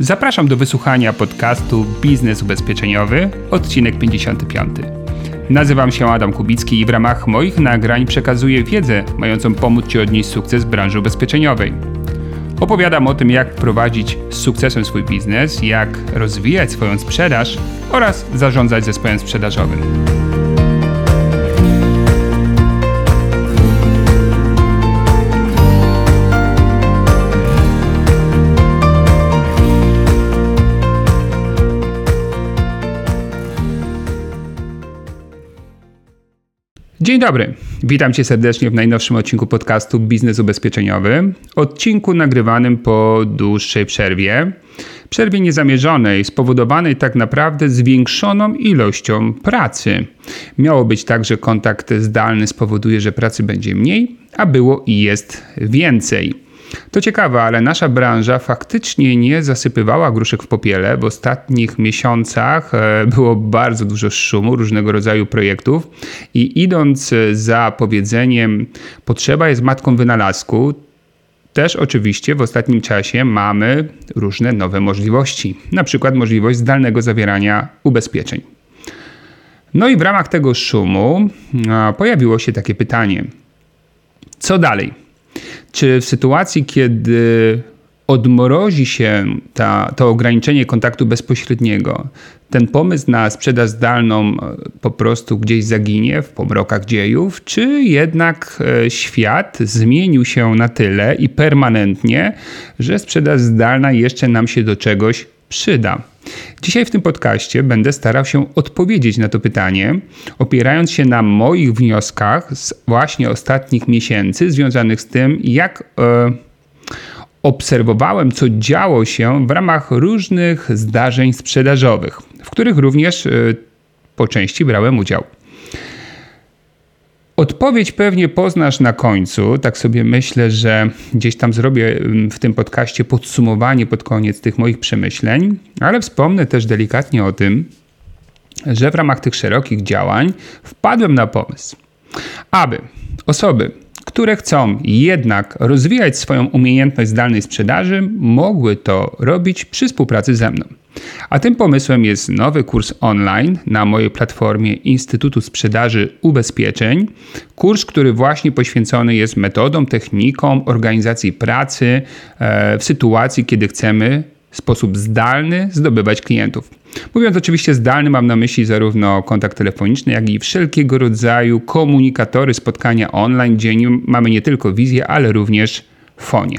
Zapraszam do wysłuchania podcastu Biznes Ubezpieczeniowy, odcinek 55. Nazywam się Adam Kubicki i w ramach moich nagrań przekazuję wiedzę mającą pomóc Ci odnieść sukces w branży ubezpieczeniowej. Opowiadam o tym, jak prowadzić z sukcesem swój biznes, jak rozwijać swoją sprzedaż oraz zarządzać zespołem sprzedażowym. Dzień dobry, witam Cię serdecznie w najnowszym odcinku podcastu Biznes Ubezpieczeniowy. Odcinku nagrywanym po dłuższej przerwie. Przerwie niezamierzonej, spowodowanej tak naprawdę zwiększoną ilością pracy. Miało być tak, że kontakt zdalny spowoduje, że pracy będzie mniej, a było i jest więcej. To ciekawe, ale nasza branża faktycznie nie zasypywała gruszek w popiele. W ostatnich miesiącach e, było bardzo dużo szumu, różnego rodzaju projektów i idąc za powiedzeniem potrzeba jest matką wynalazku, też oczywiście w ostatnim czasie mamy różne nowe możliwości, na przykład możliwość zdalnego zawierania ubezpieczeń. No i w ramach tego szumu pojawiło się takie pytanie: co dalej? Czy w sytuacji, kiedy odmrozi się ta, to ograniczenie kontaktu bezpośredniego, ten pomysł na sprzedaż zdalną e, po prostu gdzieś zaginie w pomrokach dziejów, czy jednak e, świat zmienił się na tyle i permanentnie, że sprzedaż zdalna jeszcze nam się do czegoś przyda? Dzisiaj w tym podcaście będę starał się odpowiedzieć na to pytanie, opierając się na moich wnioskach z właśnie ostatnich miesięcy, związanych z tym, jak e, obserwowałem, co działo się w ramach różnych zdarzeń sprzedażowych, w których również e, po części brałem udział. Odpowiedź pewnie poznasz na końcu. Tak sobie myślę, że gdzieś tam zrobię w tym podcaście podsumowanie pod koniec tych moich przemyśleń, ale wspomnę też delikatnie o tym, że w ramach tych szerokich działań wpadłem na pomysł, aby osoby, które chcą jednak rozwijać swoją umiejętność zdalnej sprzedaży, mogły to robić przy współpracy ze mną. A tym pomysłem jest nowy kurs online na mojej platformie Instytutu Sprzedaży Ubezpieczeń. Kurs, który właśnie poświęcony jest metodom, technikom organizacji pracy e, w sytuacji, kiedy chcemy sposób zdalny zdobywać klientów. Mówiąc oczywiście zdalny, mam na myśli zarówno kontakt telefoniczny, jak i wszelkiego rodzaju komunikatory, spotkania online, gdzie mamy nie tylko wizję, ale również fonie.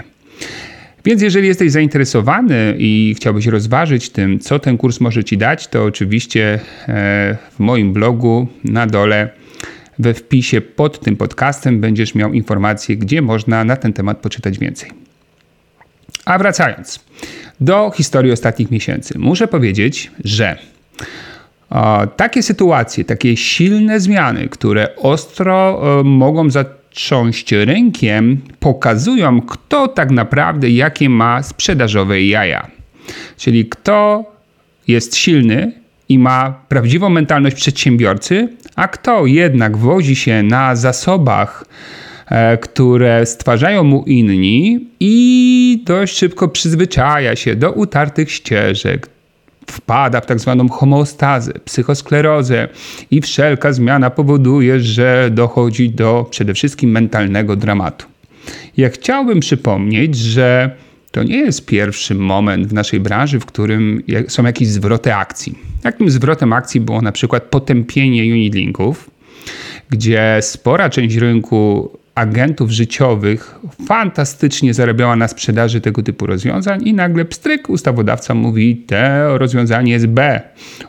Więc jeżeli jesteś zainteresowany i chciałbyś rozważyć tym, co ten kurs może Ci dać, to oczywiście e, w moim blogu na dole we wpisie pod tym podcastem będziesz miał informacje, gdzie można na ten temat poczytać więcej. A wracając do historii ostatnich miesięcy, muszę powiedzieć, że o, takie sytuacje, takie silne zmiany, które ostro o, mogą za trząść rynkiem, pokazują, kto tak naprawdę jakie ma sprzedażowe jaja. Czyli kto jest silny i ma prawdziwą mentalność przedsiębiorcy, a kto jednak wozi się na zasobach, e, które stwarzają mu inni i dość szybko przyzwyczaja się do utartych ścieżek, wpada w tak zwaną homeostazę, psychosklerozę i wszelka zmiana powoduje, że dochodzi do przede wszystkim mentalnego dramatu. Ja chciałbym przypomnieć, że to nie jest pierwszy moment w naszej branży, w którym są jakieś zwroty akcji. Takim zwrotem akcji było na przykład potępienie unitlinków, gdzie spora część rynku agentów życiowych fantastycznie zarabiała na sprzedaży tego typu rozwiązań i nagle pstryk ustawodawca mówi, te rozwiązanie jest B.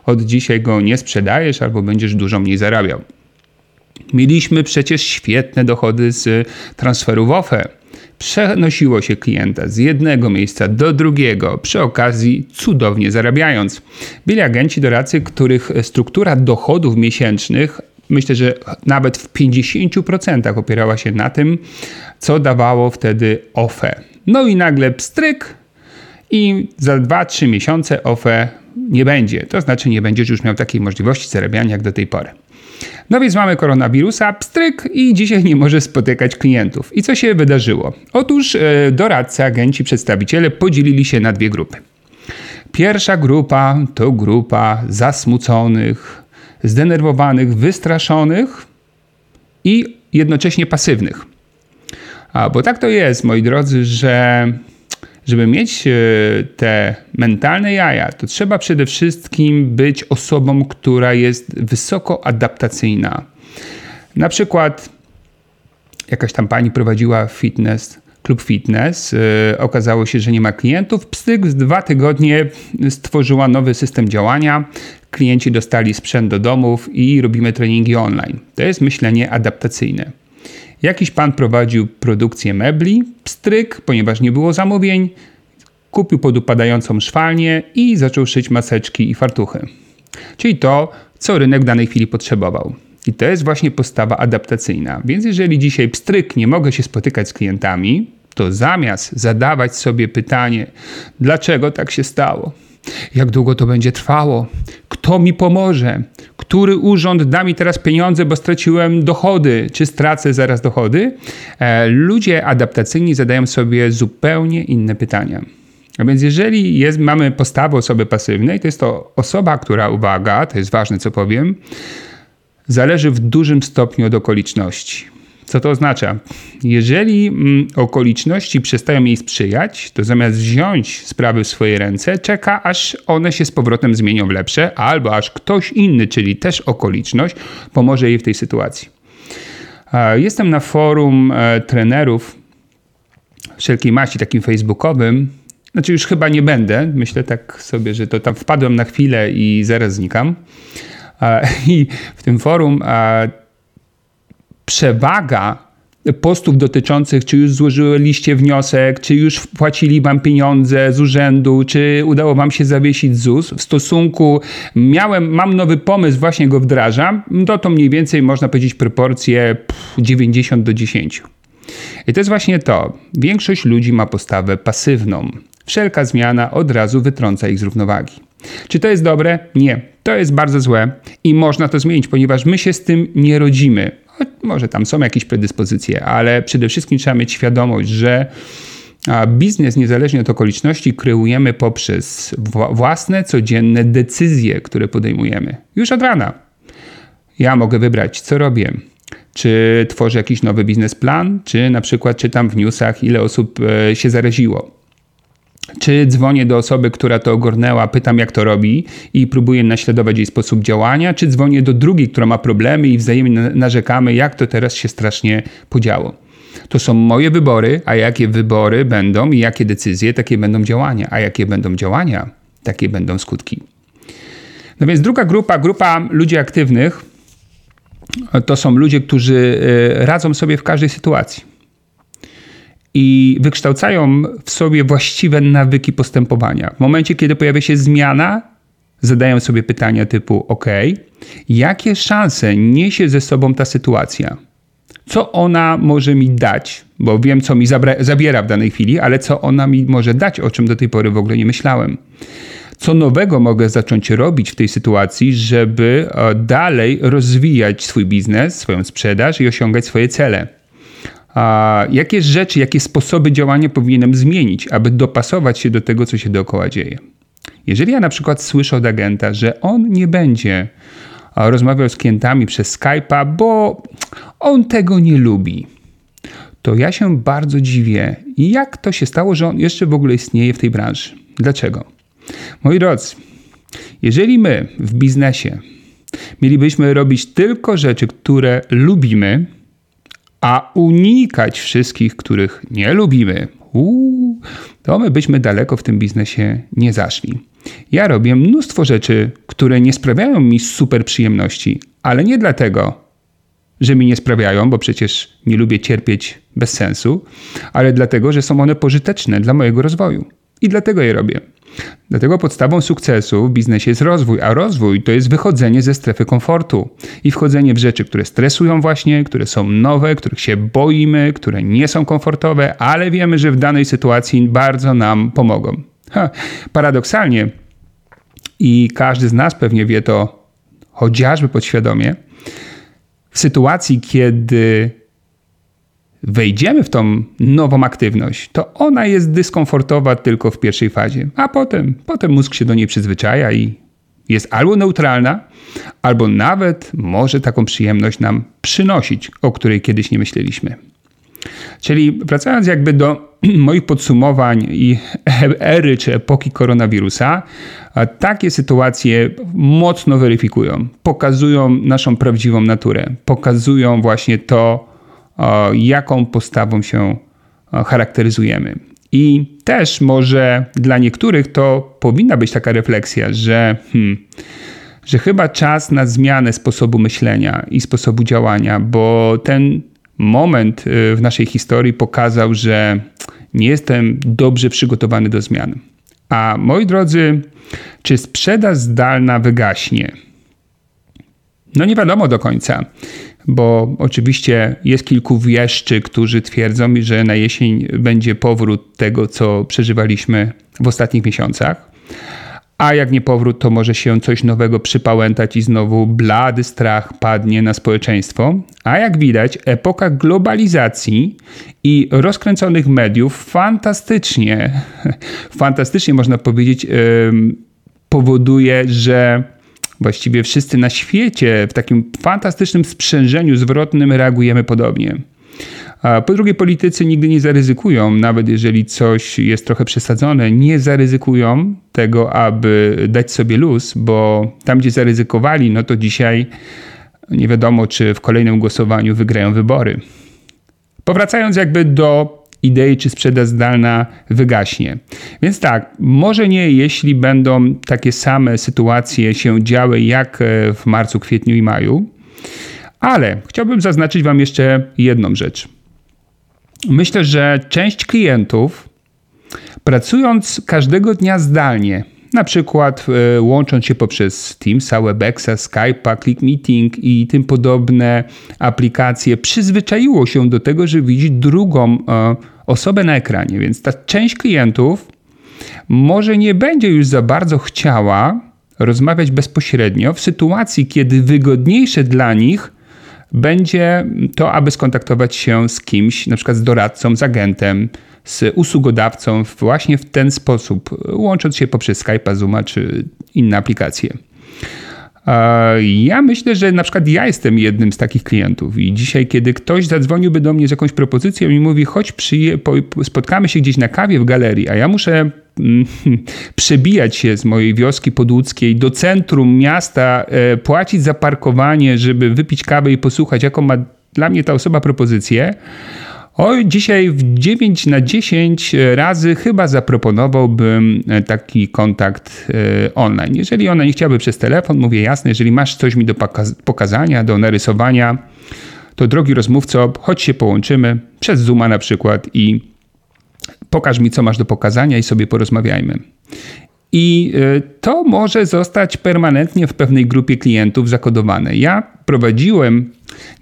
Od dzisiaj go nie sprzedajesz albo będziesz dużo mniej zarabiał. Mieliśmy przecież świetne dochody z transferów OFE. Przenosiło się klienta z jednego miejsca do drugiego, przy okazji cudownie zarabiając. Byli agenci doradcy, których struktura dochodów miesięcznych myślę, że nawet w 50% opierała się na tym, co dawało wtedy OFE. No i nagle pstryk i za 2-3 miesiące OFE nie będzie. To znaczy nie będziesz już miał takiej możliwości zarabiania jak do tej pory. No więc mamy koronawirusa, pstryk i dzisiaj nie może spotykać klientów. I co się wydarzyło? Otóż e, doradcy, agenci, przedstawiciele podzielili się na dwie grupy. Pierwsza grupa to grupa zasmuconych, zdenerwowanych, wystraszonych i jednocześnie pasywnych. A, bo tak to jest, moi drodzy, że żeby mieć e, te mentalne jaja, to trzeba przede wszystkim być osobą, która jest wysoko adaptacyjna. Na przykład jakaś tam pani prowadziła fitness, klub fitness, yy, okazało się, że nie ma klientów. Pstyk w dwa tygodnie stworzyła nowy system działania. Klienci dostali sprzęt do domów i robimy treningi online. To jest myślenie adaptacyjne. Jakiś pan prowadził produkcję mebli, pstryk, ponieważ nie było zamówień, kupił podupadającą szwalnię i zaczął szyć maseczki i fartuchy. Czyli to, co rynek w danej chwili potrzebował. I to jest właśnie postawa adaptacyjna. Więc jeżeli dzisiaj pstryk nie mogę się spotykać z klientami, to zamiast zadawać sobie pytanie, dlaczego tak się stało, jak długo to będzie trwało, kto mi pomoże, który urząd da mi teraz pieniądze, bo straciłem dochody, czy stracę zaraz dochody, e, ludzie adaptacyjni zadają sobie zupełnie inne pytania. A więc jeżeli jest, mamy postawę osoby pasywnej, to jest to osoba, która, uwaga, to jest ważne co powiem, zależy w dużym stopniu od okoliczności. Co to oznacza? Jeżeli mm, okoliczności przestają jej sprzyjać, to zamiast wziąć sprawy w swoje ręce, czeka aż one się z powrotem zmienią w lepsze, albo aż ktoś inny, czyli też okoliczność, pomoże jej w tej sytuacji. Jestem na forum e, trenerów wszelkiej maści, takim facebookowym. Znaczy już chyba nie będę. Myślę tak sobie, że to tam wpadłem na chwilę i zaraz znikam. I w tym forum przewaga postów dotyczących, czy już złożyliście wniosek, czy już wpłacili wam pieniądze z urzędu, czy udało wam się zawiesić ZUS w stosunku miałem, mam nowy pomysł, właśnie go wdrażam, to to mniej więcej można powiedzieć proporcje 90 do 10. I to jest właśnie to. Większość ludzi ma postawę pasywną. Wszelka zmiana od razu wytrąca ich z równowagi. Czy to jest dobre? Nie. To jest bardzo złe i można to zmienić, ponieważ my się z tym nie rodzimy. Może tam są jakieś predyspozycje, ale przede wszystkim trzeba mieć świadomość, że biznes, niezależnie od okoliczności, kreujemy poprzez własne, codzienne decyzje, które podejmujemy. Już od rana. Ja mogę wybrać, co robię. Czy tworzę jakiś nowy biznesplan, czy na przykład czytam w newsach, ile osób e, się zaraziło czy dzwonię do osoby, która to ogarnęła, pytam jak to robi i próbuję naśladować jej sposób działania, czy dzwonię do drugiej, która ma problemy i wzajemnie narzekamy, jak to teraz się strasznie podziało. To są moje wybory, a jakie wybory będą i jakie decyzje, takie będą działania, a jakie będą działania, takie będą skutki. No więc druga grupa, grupa ludzi aktywnych, to są ludzie, którzy e, radzą sobie w każdej sytuacji i wykształcają w sobie właściwe nawyki postępowania. W momencie, kiedy pojawia się zmiana, zadają sobie pytania typu: OK, jakie szanse niesie ze sobą ta sytuacja? Co ona może mi dać? Bo wiem, co mi zabiera w danej chwili, ale co ona mi może dać, o czym do tej pory w ogóle nie myślałem. Co nowego mogę zacząć robić w tej sytuacji, żeby e, dalej rozwijać swój biznes, swoją sprzedaż i osiągać swoje cele? A jakie rzeczy, jakie sposoby działania powinienem zmienić, aby dopasować się do tego, co się dookoła dzieje? Jeżeli ja na przykład słyszę od agenta, że on nie będzie rozmawiał z klientami przez Skype'a, bo on tego nie lubi, to ja się bardzo dziwię, jak to się stało, że on jeszcze w ogóle istnieje w tej branży. Dlaczego? Moi drodzy, jeżeli my w biznesie mielibyśmy robić tylko rzeczy, które lubimy, a unikać wszystkich, których nie lubimy, uu, to my byśmy daleko w tym biznesie nie zaszli. Ja robię mnóstwo rzeczy, które nie sprawiają mi super przyjemności, ale nie dlatego, że mi nie sprawiają, bo przecież nie lubię cierpieć bez sensu, ale dlatego, że są one pożyteczne dla mojego rozwoju. I dlatego je robię. Dlatego podstawą sukcesu w biznesie jest rozwój, a rozwój to jest wychodzenie ze strefy komfortu i wchodzenie w rzeczy, które stresują właśnie, które są nowe, których się boimy, które nie są komfortowe, ale wiemy, że w danej sytuacji bardzo nam pomogą. Ha, paradoksalnie, i każdy z nas pewnie wie to chociażby podświadomie, w sytuacji, kiedy wejdziemy w tą nową aktywność, to ona jest dyskomfortowa tylko w pierwszej fazie, a potem, potem mózg się do niej przyzwyczaja i jest albo neutralna, albo nawet może taką przyjemność nam przynosić, o której kiedyś nie myśleliśmy. Czyli wracając jakby do moich podsumowań i ery czy epoki koronawirusa, takie sytuacje mocno weryfikują, pokazują naszą prawdziwą naturę, pokazują właśnie to, jaką postawą się charakteryzujemy. I też może dla niektórych to powinna być taka refleksja, że, hmm, że chyba czas na zmianę sposobu myślenia i sposobu działania, bo ten moment y, w naszej historii pokazał, że nie jestem dobrze przygotowany do zmian. A moi drodzy, czy sprzedaż zdalna wygaśnie? No nie wiadomo do końca, bo oczywiście jest kilku wieszczy, którzy twierdzą, że na jesień będzie powrót tego, co przeżywaliśmy w ostatnich miesiącach a jak nie powrót, to może się coś nowego przypałętać i znowu blady strach padnie na społeczeństwo. A jak widać, epoka globalizacji i rozkręconych mediów fantastycznie, fantastycznie można powiedzieć, powoduje, że właściwie wszyscy na świecie w takim fantastycznym sprzężeniu zwrotnym reagujemy podobnie. A po drugie, politycy nigdy nie zaryzykują, nawet jeżeli coś jest trochę przesadzone, nie zaryzykują tego, aby dać sobie luz, bo tam, gdzie zaryzykowali, no to dzisiaj nie wiadomo, czy w kolejnym głosowaniu wygrają wybory. Powracając jakby do idei, czy sprzedaż zdalna wygaśnie. Więc tak, może nie, jeśli będą takie same sytuacje się działy jak w marcu, kwietniu i maju, ale chciałbym zaznaczyć Wam jeszcze jedną rzecz. Myślę, że część klientów, pracując każdego dnia zdalnie, na przykład y, łącząc się poprzez Teamsa, Webexa, Skype'a, Click Meeting i tym podobne aplikacje, przyzwyczaiło się do tego, że widzi drugą y, osobę na ekranie. Więc ta część klientów może nie będzie już za bardzo chciała rozmawiać bezpośrednio w sytuacji, kiedy wygodniejsze dla nich będzie to, aby skontaktować się z kimś, na przykład z doradcą, z agentem, z usługodawcą właśnie w ten sposób, łącząc się poprzez Skype'a, Zooma czy inne aplikacje. Ja myślę, że na przykład ja jestem jednym z takich klientów i dzisiaj, kiedy ktoś zadzwoniłby do mnie z jakąś propozycją i mówi, chodź, spotkamy się gdzieś na kawie w galerii, a ja muszę mm, przebijać się z mojej wioski podłódzkiej do centrum miasta, e, płacić za parkowanie, żeby wypić kawę i posłuchać, jaką ma dla mnie ta osoba propozycję, Oj, dzisiaj w 9 na 10 razy chyba zaproponowałbym e, taki kontakt e, online. Jeżeli ona nie chciałaby przez telefon, mówię jasne, jeżeli masz coś mi do pokazania, do narysowania, to drogi rozmówco, chodź się połączymy przez Zooma na przykład i pokaż mi, co masz do pokazania i sobie porozmawiajmy. I e, to może zostać permanentnie w pewnej grupie klientów zakodowane. Ja prowadziłem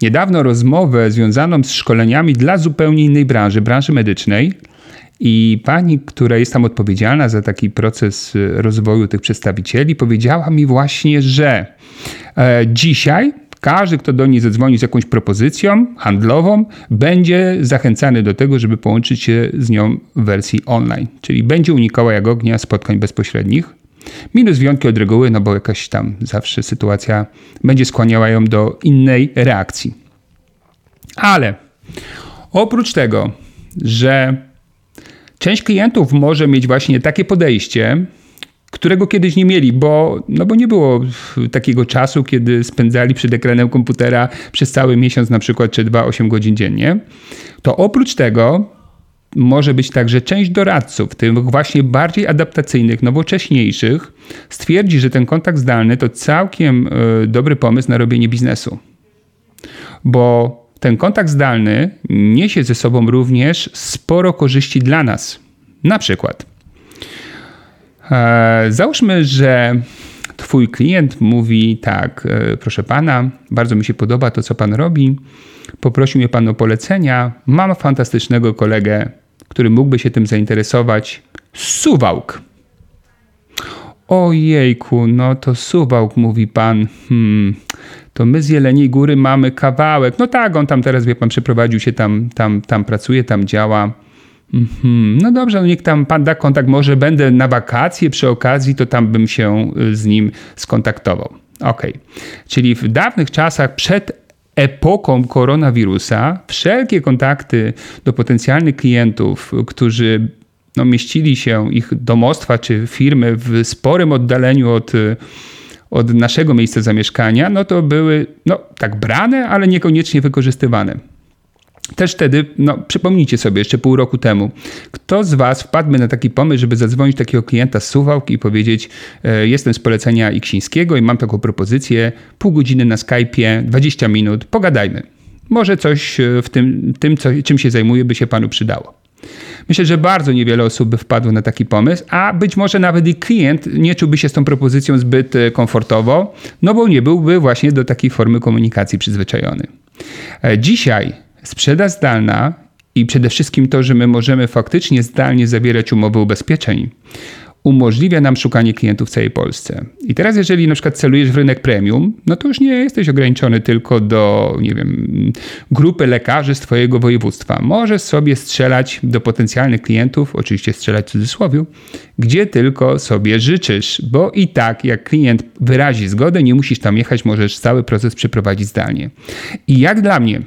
niedawno rozmowę związaną z szkoleniami dla zupełnie innej branży, branży medycznej. I pani, która jest tam odpowiedzialna za taki proces e, rozwoju tych przedstawicieli, powiedziała mi właśnie, że e, dzisiaj każdy, kto do niej zadzwoni z jakąś propozycją handlową, będzie zachęcany do tego, żeby połączyć się z nią w wersji online. Czyli będzie unikała jak ognia spotkań bezpośrednich. Minus wyjątki od reguły, no bo jakaś tam zawsze sytuacja będzie skłaniała ją do innej reakcji. Ale oprócz tego, że część klientów może mieć właśnie takie podejście, którego kiedyś nie mieli, bo, no bo nie było takiego czasu, kiedy spędzali przed ekranem komputera przez cały miesiąc na przykład, czy 2-8 godzin dziennie, to oprócz tego może być tak, że część doradców, tych właśnie bardziej adaptacyjnych, nowocześniejszych, stwierdzi, że ten kontakt zdalny to całkiem y, dobry pomysł na robienie biznesu. Bo ten kontakt zdalny niesie ze sobą również sporo korzyści dla nas. Na przykład E, załóżmy, że Twój klient mówi tak, e, proszę pana, bardzo mi się podoba to, co pan robi. Poprosił mnie pan o polecenia. Mam fantastycznego kolegę, który mógłby się tym zainteresować. Suwałk. Ojejku, no to Suwałk, mówi pan. Hmm, to my z Jeleniej Góry mamy kawałek. No tak, on tam teraz, wie pan, przeprowadził się tam, tam, tam pracuje, tam działa. Mhm. No dobrze, no niech tam pan da kontakt, może będę na wakacje przy okazji, to tam bym się y, z nim skontaktował. Ok, czyli w dawnych czasach przed epoką koronawirusa wszelkie kontakty do potencjalnych klientów, którzy no, mieścili się, ich domostwa czy firmy w sporym oddaleniu od, od naszego miejsca zamieszkania, no to były no, tak brane, ale niekoniecznie wykorzystywane. Też wtedy, no przypomnijcie sobie, jeszcze pół roku temu, kto z Was wpadłby na taki pomysł, żeby zadzwonić takiego klienta z Suwałki i powiedzieć, e, jestem z polecenia Iksińskiego i mam taką propozycję, pół godziny na Skype'ie, 20 minut, pogadajmy. Może coś e, w tym, tym co, czym się zajmuje, by się Panu przydało. Myślę, że bardzo niewiele osób by wpadło na taki pomysł, a być może nawet i klient nie czułby się z tą propozycją zbyt e, komfortowo, no bo nie byłby właśnie do takiej formy komunikacji przyzwyczajony. Dzisiaj Sprzedaż zdalna i przede wszystkim to, że my możemy faktycznie zdalnie zawierać umowy ubezpieczeń, umożliwia nam szukanie klientów w całej Polsce. I teraz, jeżeli na przykład celujesz w rynek premium, no to już nie jesteś ograniczony tylko do, nie wiem, grupy lekarzy z Twojego województwa. Możesz sobie strzelać do potencjalnych klientów, oczywiście strzelać w cudzysłowie, gdzie tylko sobie życzysz, bo i tak, jak klient wyrazi zgodę, nie musisz tam jechać, możesz cały proces przeprowadzić zdalnie. I jak dla mnie,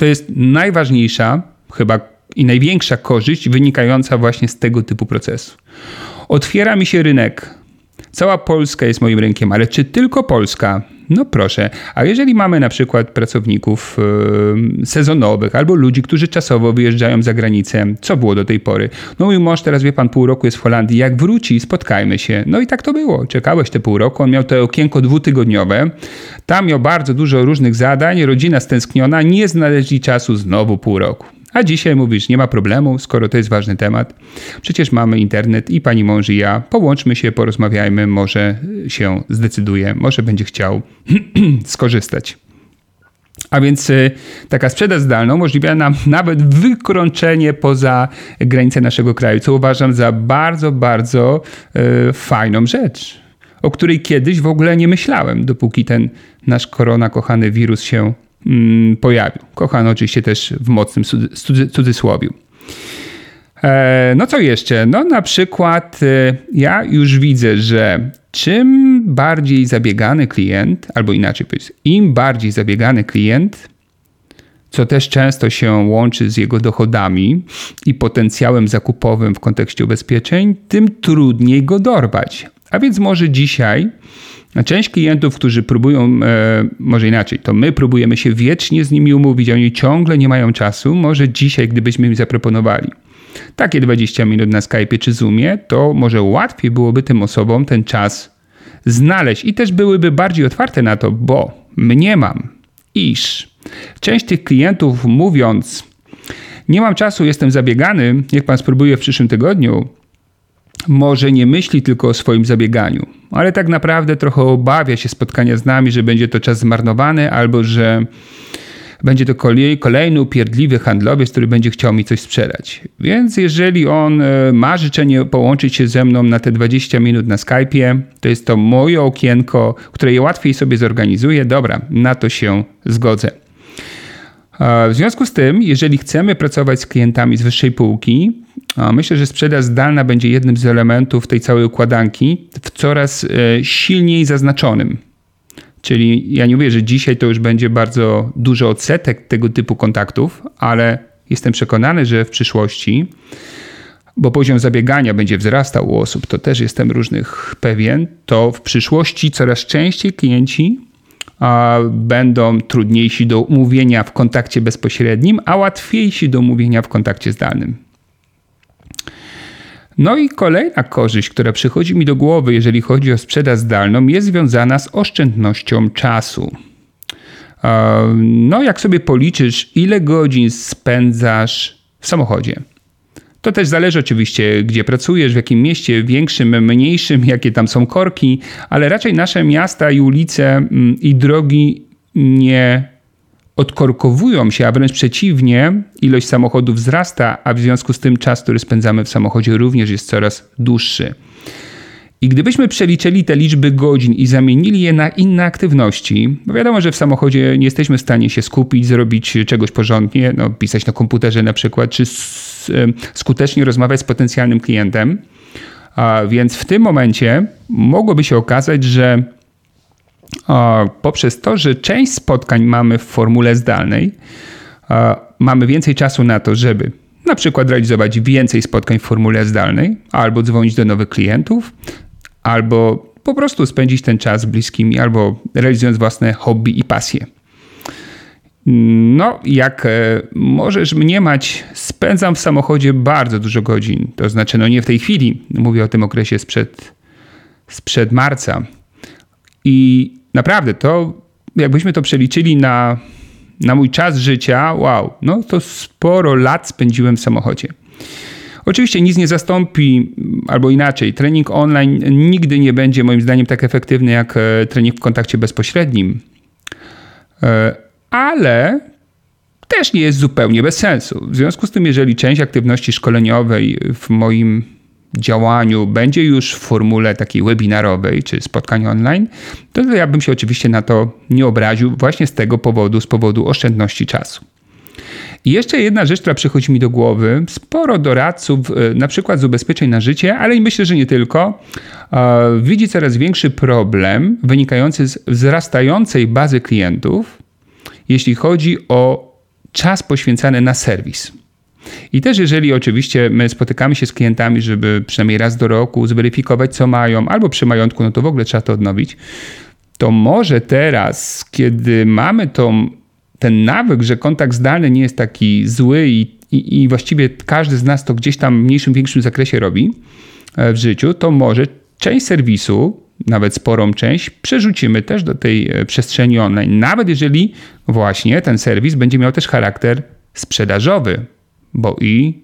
to jest najważniejsza, chyba i największa korzyść wynikająca właśnie z tego typu procesu. Otwiera mi się rynek. Cała Polska jest moim rynkiem, ale czy tylko Polska? No proszę, a jeżeli mamy na przykład pracowników yy, sezonowych albo ludzi, którzy czasowo wyjeżdżają za granicę, co było do tej pory? No mój mąż teraz, wie pan, pół roku jest w Holandii, jak wróci, spotkajmy się. No i tak to było. Czekałeś te pół roku, on miał to okienko dwutygodniowe, tam miał bardzo dużo różnych zadań, rodzina stęskniona, nie znaleźli czasu znowu pół roku. A dzisiaj mówisz, nie ma problemu, skoro to jest ważny temat. Przecież mamy internet i pani mąż i ja. Połączmy się, porozmawiajmy, może się zdecyduje, może będzie chciał skorzystać. A więc y, taka sprzedaż zdalna umożliwia nam nawet wykroczenie poza granice naszego kraju, co uważam za bardzo, bardzo y, fajną rzecz, o której kiedyś w ogóle nie myślałem, dopóki ten nasz korona kochany wirus się pojawił. Kochany oczywiście też w mocnym cudzysłowiu. E, no co jeszcze? No na przykład e, ja już widzę, że czym bardziej zabiegany klient, albo inaczej powiedzieć, im bardziej zabiegany klient, co też często się łączy z jego dochodami i potencjałem zakupowym w kontekście ubezpieczeń, tym trudniej go dorwać. A więc może dzisiaj Część klientów, którzy próbują, e, może inaczej, to my próbujemy się wiecznie z nimi umówić, oni ciągle nie mają czasu. Może dzisiaj, gdybyśmy im zaproponowali takie 20 minut na Skype czy Zoomie, to może łatwiej byłoby tym osobom ten czas znaleźć i też byłyby bardziej otwarte na to, bo mniemam, iż część tych klientów mówiąc, nie mam czasu, jestem zabiegany, niech pan spróbuje w przyszłym tygodniu, może nie myśli tylko o swoim zabieganiu, ale tak naprawdę trochę obawia się spotkania z nami, że będzie to czas zmarnowany albo że będzie to kolej, kolejny upierdliwy handlowiec, który będzie chciał mi coś sprzedać. Więc jeżeli on e, ma życzenie połączyć się ze mną na te 20 minut na Skype'ie, to jest to moje okienko, które łatwiej sobie zorganizuję. Dobra, na to się zgodzę. W związku z tym, jeżeli chcemy pracować z klientami z wyższej półki, myślę, że sprzedaż zdalna będzie jednym z elementów tej całej układanki w coraz e, silniej zaznaczonym. Czyli ja nie mówię, że dzisiaj to już będzie bardzo duży odsetek tego typu kontaktów, ale jestem przekonany, że w przyszłości, bo poziom zabiegania będzie wzrastał u osób, to też jestem różnych pewien, to w przyszłości coraz częściej klienci będą trudniejsi do umówienia w kontakcie bezpośrednim, a łatwiejsi do umówienia w kontakcie zdalnym. No i kolejna korzyść, która przychodzi mi do głowy, jeżeli chodzi o sprzedaż zdalną, jest związana z oszczędnością czasu. No, jak sobie policzysz, ile godzin spędzasz w samochodzie, to też zależy oczywiście, gdzie pracujesz, w jakim mieście, większym, mniejszym, jakie tam są korki, ale raczej nasze miasta i ulice mm, i drogi nie odkorkowują się, a wręcz przeciwnie, ilość samochodów wzrasta, a w związku z tym czas, który spędzamy w samochodzie również jest coraz dłuższy. I gdybyśmy przeliczyli te liczby godzin i zamienili je na inne aktywności, bo wiadomo, że w samochodzie nie jesteśmy w stanie się skupić, zrobić czegoś porządnie, no, pisać na komputerze na przykład, czy skutecznie rozmawiać z potencjalnym klientem. A więc w tym momencie mogłoby się okazać, że poprzez to, że część spotkań mamy w formule zdalnej, mamy więcej czasu na to, żeby na przykład realizować więcej spotkań w formule zdalnej, albo dzwonić do nowych klientów, albo po prostu spędzić ten czas z bliskimi, albo realizując własne hobby i pasje. No, jak e, możesz mniemać, spędzam w samochodzie bardzo dużo godzin. To znaczy, no nie w tej chwili, mówię o tym okresie sprzed, sprzed marca. I naprawdę to, jakbyśmy to przeliczyli na, na mój czas życia, wow, no to sporo lat spędziłem w samochodzie. Oczywiście nic nie zastąpi, albo inaczej, trening online nigdy nie będzie moim zdaniem tak efektywny jak e, trening w kontakcie bezpośrednim. E, ale też nie jest zupełnie bez sensu. W związku z tym, jeżeli część aktywności szkoleniowej w moim działaniu będzie już w formule takiej webinarowej czy spotkania online, to ja bym się oczywiście na to nie obraził właśnie z tego powodu, z powodu oszczędności czasu. I jeszcze jedna rzecz, która przychodzi mi do głowy. Sporo doradców, e, na przykład z ubezpieczeń na życie, ale myślę, że nie tylko, e, widzi coraz większy problem wynikający z wzrastającej bazy klientów, jeśli chodzi o czas poświęcany na serwis. I też jeżeli oczywiście my spotykamy się z klientami, żeby przynajmniej raz do roku zweryfikować, co mają, albo przy majątku, no to w ogóle trzeba to odnowić, to może teraz, kiedy mamy tą ten nawyk, że kontakt zdalny nie jest taki zły i, i, i właściwie każdy z nas to gdzieś tam w mniejszym, większym zakresie robi e, w życiu, to może część serwisu, nawet sporą część, przerzucimy też do tej e, przestrzeni online, nawet jeżeli właśnie ten serwis będzie miał też charakter sprzedażowy, bo i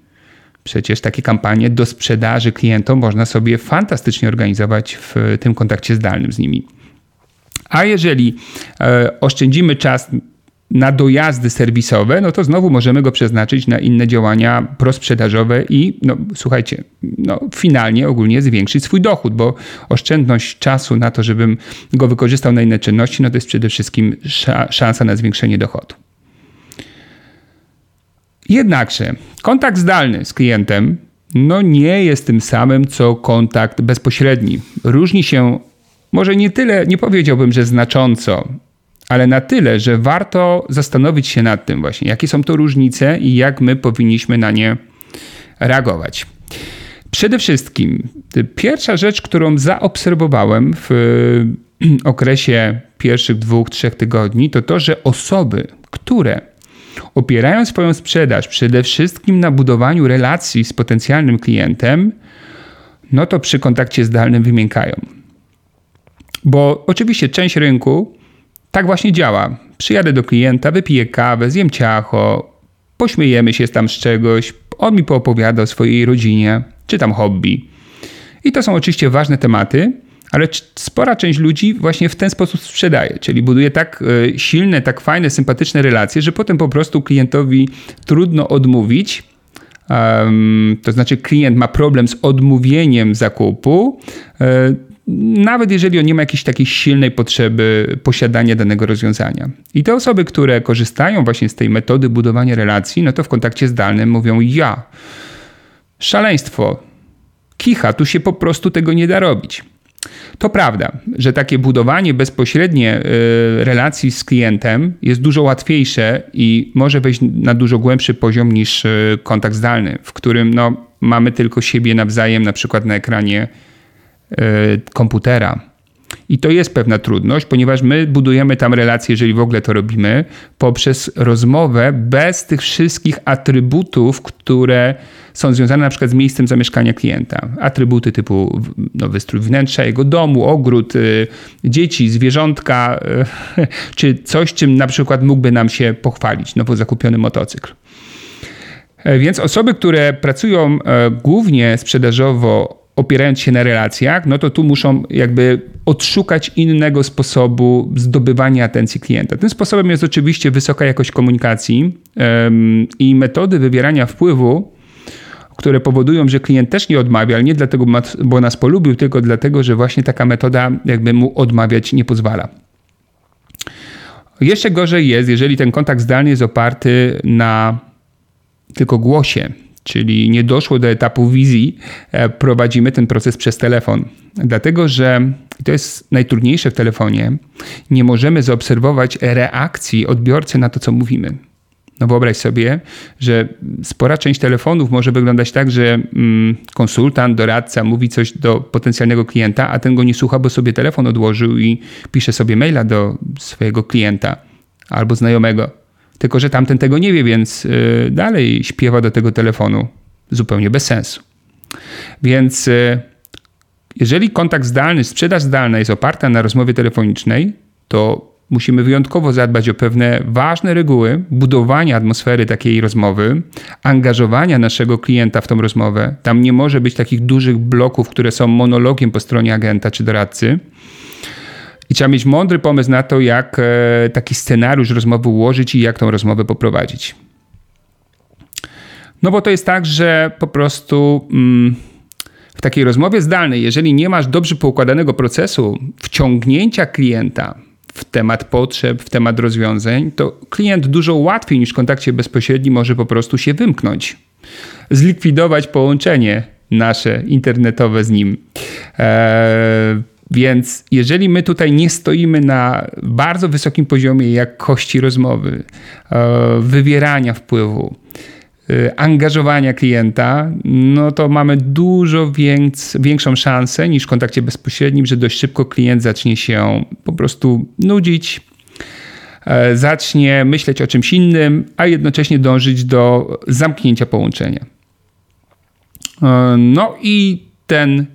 przecież takie kampanie do sprzedaży klientom można sobie fantastycznie organizować w tym kontakcie zdalnym z nimi. A jeżeli e, oszczędzimy czas na dojazdy serwisowe, no to znowu możemy go przeznaczyć na inne działania prosprzedażowe i no, słuchajcie, no, finalnie ogólnie zwiększyć swój dochód, bo oszczędność czasu na to, żebym go wykorzystał na inne czynności, no to jest przede wszystkim szansa na zwiększenie dochodu. Jednakże kontakt zdalny z klientem no nie jest tym samym co kontakt bezpośredni. Różni się może nie tyle, nie powiedziałbym, że znacząco ale na tyle, że warto zastanowić się nad tym właśnie, jakie są to różnice i jak my powinniśmy na nie reagować. Przede wszystkim, pierwsza rzecz, którą zaobserwowałem w okresie pierwszych dwóch, trzech tygodni, to to, że osoby, które opierają swoją sprzedaż przede wszystkim na budowaniu relacji z potencjalnym klientem, no to przy kontakcie zdalnym wymiękają. Bo oczywiście część rynku tak właśnie działa. Przyjadę do klienta, wypiję kawę, zjem ciacho, pośmiejemy się tam z czegoś, on mi poopowiada o swojej rodzinie, czy tam hobby. I to są oczywiście ważne tematy, ale spora część ludzi właśnie w ten sposób sprzedaje, czyli buduje tak e, silne, tak fajne, sympatyczne relacje, że potem po prostu klientowi trudno odmówić. To znaczy, klient ma problem z odmówieniem zakupu. E, nawet jeżeli on nie ma jakiejś takiej silnej potrzeby posiadania danego rozwiązania. I te osoby, które korzystają właśnie z tej metody budowania relacji, no to w kontakcie zdalnym mówią ja. Szaleństwo. Kicha, tu się po prostu tego nie da robić. To prawda, że takie budowanie bezpośrednie y, relacji z klientem jest dużo łatwiejsze i może wejść na dużo głębszy poziom niż y, kontakt zdalny, w którym no, mamy tylko siebie nawzajem, na przykład na ekranie E, komputera. I to jest pewna trudność, ponieważ my budujemy tam relacje, jeżeli w ogóle to robimy, poprzez rozmowę bez tych wszystkich atrybutów, które są związane na przykład z miejscem zamieszkania klienta. Atrybuty typu no, wystrój wnętrza jego domu, ogród, y, dzieci, zwierzątka, y, czy coś, czym na przykład mógłby nam się pochwalić, nowo zakupiony motocykl. E, więc osoby, które pracują e, głównie sprzedażowo opierając się na relacjach, no to tu muszą jakby odszukać innego sposobu zdobywania atencji klienta. Tym sposobem jest oczywiście wysoka jakość komunikacji um, i metody wywierania wpływu, które powodują, że klient też nie odmawia, ale nie dlatego, bo nas polubił, tylko dlatego, że właśnie taka metoda jakby mu odmawiać nie pozwala. Jeszcze gorzej jest, jeżeli ten kontakt zdalny jest oparty na tylko głosie, czyli nie doszło do etapu wizji, e, prowadzimy ten proces przez telefon. Dlatego, że to jest najtrudniejsze w telefonie, nie możemy zaobserwować reakcji odbiorcy na to, co mówimy. No wyobraź sobie, że spora część telefonów może wyglądać tak, że mm, konsultant, doradca mówi coś do potencjalnego klienta, a ten go nie słucha, bo sobie telefon odłożył i pisze sobie maila do swojego klienta albo znajomego. Tylko, że tamten tego nie wie, więc yy, dalej śpiewa do tego telefonu zupełnie bez sensu. Więc yy, jeżeli kontakt zdalny, sprzedaż zdalna jest oparta na rozmowie telefonicznej, to musimy wyjątkowo zadbać o pewne ważne reguły budowania atmosfery takiej rozmowy, angażowania naszego klienta w tą rozmowę. Tam nie może być takich dużych bloków, które są monologiem po stronie agenta czy doradcy. I trzeba mieć mądry pomysł na to, jak e, taki scenariusz rozmowy ułożyć i jak tą rozmowę poprowadzić. No bo to jest tak, że po prostu mm, w takiej rozmowie zdalnej, jeżeli nie masz dobrze poukładanego procesu wciągnięcia klienta w temat potrzeb, w temat rozwiązań, to klient dużo łatwiej niż w kontakcie bezpośrednim może po prostu się wymknąć, zlikwidować połączenie nasze internetowe z nim. Eee, więc jeżeli my tutaj nie stoimy na bardzo wysokim poziomie jakości rozmowy, e, wywierania wpływu, e, angażowania klienta, no to mamy dużo więks, większą szansę niż w kontakcie bezpośrednim, że dość szybko klient zacznie się po prostu nudzić, e, zacznie myśleć o czymś innym, a jednocześnie dążyć do zamknięcia połączenia. No i ten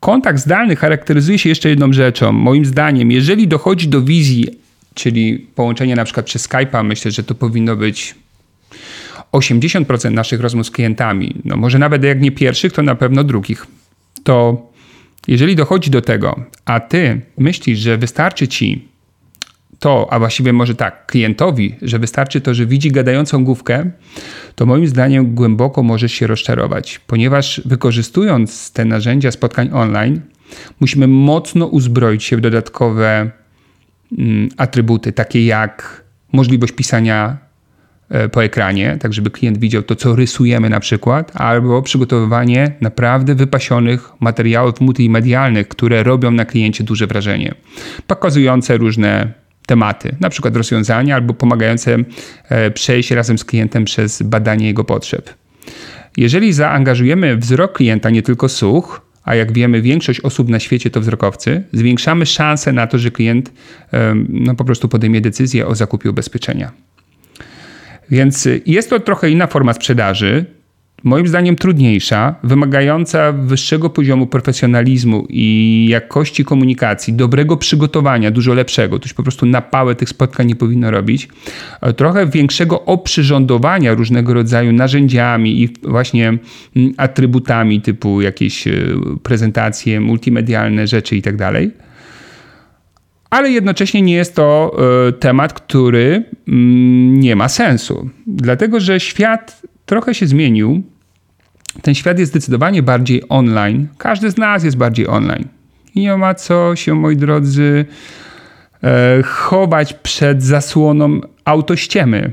Kontakt zdalny charakteryzuje się jeszcze jedną rzeczą. Moim zdaniem, jeżeli dochodzi do wizji, czyli połączenia na przykład przez Skype'a, myślę, że to powinno być 80% naszych rozmów z klientami, no może nawet jak nie pierwszych, to na pewno drugich. To jeżeli dochodzi do tego, a ty myślisz, że wystarczy ci to, a właściwie może tak, klientowi, że wystarczy to, że widzi gadającą główkę, to moim zdaniem głęboko możesz się rozczarować, ponieważ wykorzystując te narzędzia spotkań online, musimy mocno uzbroić się w dodatkowe mm, atrybuty, takie jak możliwość pisania e, po ekranie, tak żeby klient widział to, co rysujemy na przykład, albo przygotowywanie naprawdę wypasionych materiałów multimedialnych, które robią na kliencie duże wrażenie, pokazujące różne tematy, na przykład rozwiązania albo pomagające e, przejść razem z klientem przez badanie jego potrzeb. Jeżeli zaangażujemy wzrok klienta, nie tylko słuch, a jak wiemy, większość osób na świecie to wzrokowcy, zwiększamy szanse na to, że klient no, po prostu podejmie decyzję o zakupie ubezpieczenia. Więc jest to trochę inna forma sprzedaży, moim zdaniem trudniejsza, wymagająca wyższego poziomu profesjonalizmu i jakości komunikacji, dobrego przygotowania, dużo lepszego. Tu już po prostu na pałę tych spotkań nie powinno robić. Trochę większego oprzyrządowania różnego rodzaju narzędziami i właśnie mm, atrybutami typu jakieś e, prezentacje, multimedialne rzeczy itd. Tak Ale jednocześnie nie jest to e, temat, który mm, nie ma sensu, dlatego że świat trochę się zmienił. Ten świat jest zdecydowanie bardziej online. Każdy z nas jest bardziej online. I nie ma co się, moi drodzy, e, chować przed zasłoną autościemy.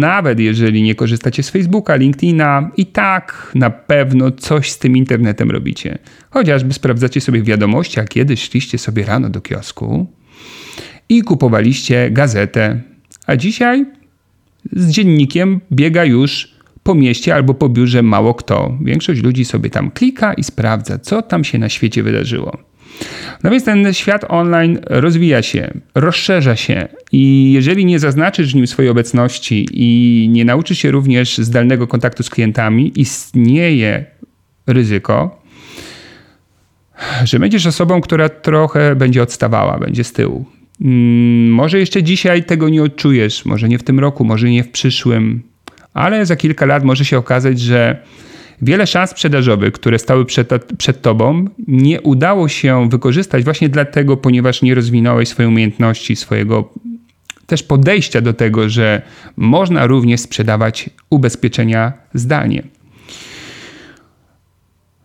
Nawet jeżeli nie korzystacie z Facebooka, LinkedIna, i tak na pewno coś z tym internetem robicie. Chociażby sprawdzacie sobie wiadomości, a kiedyś szliście sobie rano do kiosku i kupowaliście gazetę, a dzisiaj z dziennikiem biega już po mieście albo po biurze mało kto. Większość ludzi sobie tam klika i sprawdza, co tam się na świecie wydarzyło. No więc ten świat online rozwija się, rozszerza się i jeżeli nie zaznaczysz w nim swojej obecności i nie nauczysz się również zdalnego kontaktu z klientami, istnieje ryzyko, że będziesz osobą, która trochę będzie odstawała, będzie z tyłu. Hmm, może jeszcze dzisiaj tego nie odczujesz, może nie w tym roku, może nie w przyszłym, ale za kilka lat może się okazać, że wiele szans sprzedażowych, które stały przed, przed tobą, nie udało się wykorzystać właśnie dlatego, ponieważ nie rozwinąłeś swojej umiejętności, swojego też podejścia do tego, że można również sprzedawać ubezpieczenia zdalnie.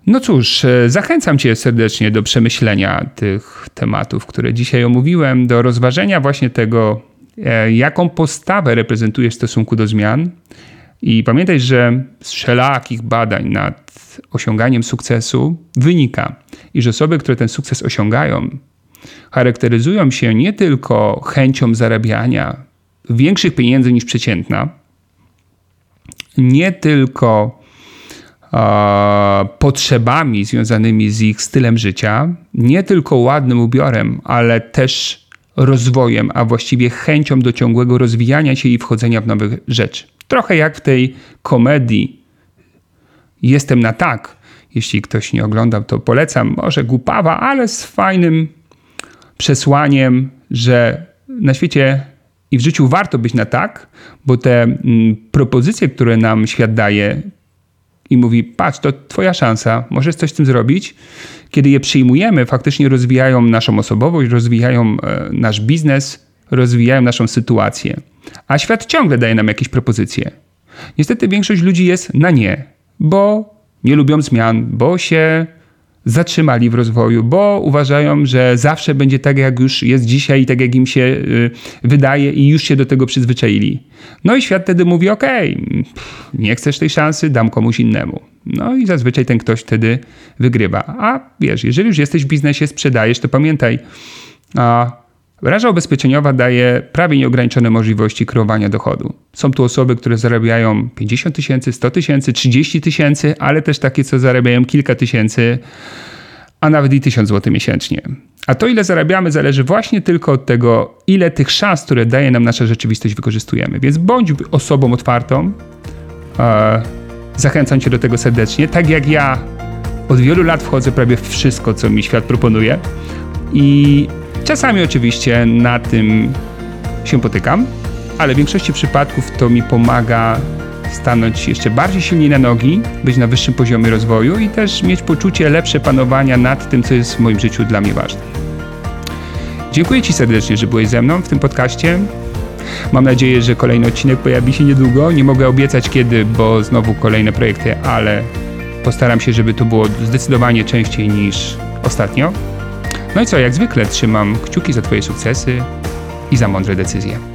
No cóż, e, zachęcam Cię serdecznie do przemyślenia tych tematów, które dzisiaj omówiłem, do rozważenia właśnie tego, e, jaką postawę reprezentujesz w stosunku do zmian. I pamiętaj, że z wszelakich badań nad osiąganiem sukcesu wynika, iż osoby, które ten sukces osiągają, charakteryzują się nie tylko chęcią zarabiania większych pieniędzy niż przeciętna, nie tylko potrzebami związanymi z ich stylem życia, nie tylko ładnym ubiorem, ale też rozwojem, a właściwie chęcią do ciągłego rozwijania się i wchodzenia w nowe rzeczy. Trochę jak w tej komedii Jestem na tak. Jeśli ktoś nie oglądał, to polecam. Może głupawa, ale z fajnym przesłaniem, że na świecie i w życiu warto być na tak, bo te mm, propozycje, które nam świat daje, i mówi: Patrz, to Twoja szansa, możesz coś z tym zrobić. Kiedy je przyjmujemy, faktycznie rozwijają naszą osobowość, rozwijają e, nasz biznes, rozwijają naszą sytuację. A świat ciągle daje nam jakieś propozycje. Niestety większość ludzi jest na nie, bo nie lubią zmian, bo się zatrzymali w rozwoju, bo uważają, że zawsze będzie tak, jak już jest dzisiaj i tak, jak im się y, wydaje i już się do tego przyzwyczaili. No i świat wtedy mówi, ok, nie chcesz tej szansy, dam komuś innemu. No i zazwyczaj ten ktoś wtedy wygrywa. A wiesz, jeżeli już jesteś w biznesie, sprzedajesz, to pamiętaj, a Branża ubezpieczeniowa daje prawie nieograniczone możliwości kreowania dochodu. Są tu osoby, które zarabiają 50 tysięcy, 100 tysięcy, 30 tysięcy, ale też takie, co zarabiają kilka tysięcy, a nawet i 1000 zł miesięcznie. A to, ile zarabiamy, zależy właśnie tylko od tego, ile tych szans, które daje nam nasza rzeczywistość, wykorzystujemy. Więc bądź osobą otwartą. Zachęcam Cię do tego serdecznie. Tak jak ja od wielu lat wchodzę prawie w wszystko, co mi świat proponuje. I Czasami oczywiście na tym się potykam, ale w większości przypadków to mi pomaga stanąć jeszcze bardziej silniej na nogi, być na wyższym poziomie rozwoju i też mieć poczucie lepsze panowania nad tym, co jest w moim życiu dla mnie ważne. Dziękuję Ci serdecznie, że byłeś ze mną w tym podcaście. Mam nadzieję, że kolejny odcinek pojawi się niedługo. Nie mogę obiecać kiedy, bo znowu kolejne projekty, ale postaram się, żeby to było zdecydowanie częściej niż ostatnio. No i co, jak zwykle trzymam kciuki za Twoje sukcesy i za mądre decyzje.